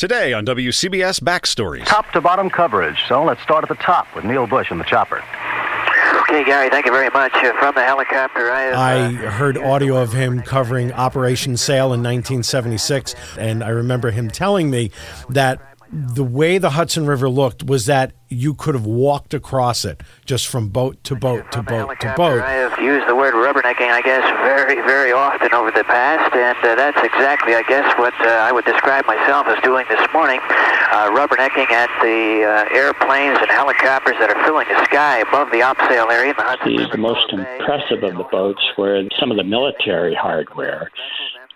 Today on WCBS Backstories. Top to bottom coverage. So let's start at the top with Neil Bush and the chopper. Okay, Gary, thank you very much. Uh, from the helicopter, I, I uh, heard audio of him covering Operation Sail in 1976, and I remember him telling me that the way the Hudson River looked was that you could have walked across it just from boat to boat to boat to boat. I have used the word rubbernecking, I guess, very, very often over the past, and uh, that's exactly, I guess, what uh, I would describe myself as doing this morning. Uh, rubbernecking at the uh, airplanes and helicopters that are filling the sky above the opsail area in the Hudson The, River. the most impressive of the boats were some of the military hardware.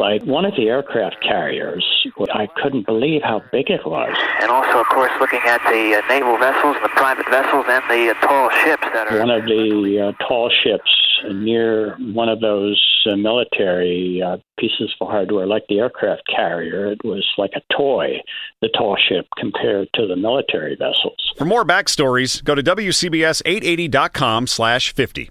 Like one of the aircraft carriers, I couldn't believe how big it was. And also, of course, looking at the uh, naval vessels, the private vessels, and the uh, tall ships that are. One of the uh, tall ships near one of those uh, military uh, pieces of hardware, like the aircraft carrier, it was like a toy, the tall ship, compared to the military vessels. For more backstories, go to WCBS880.com slash 50.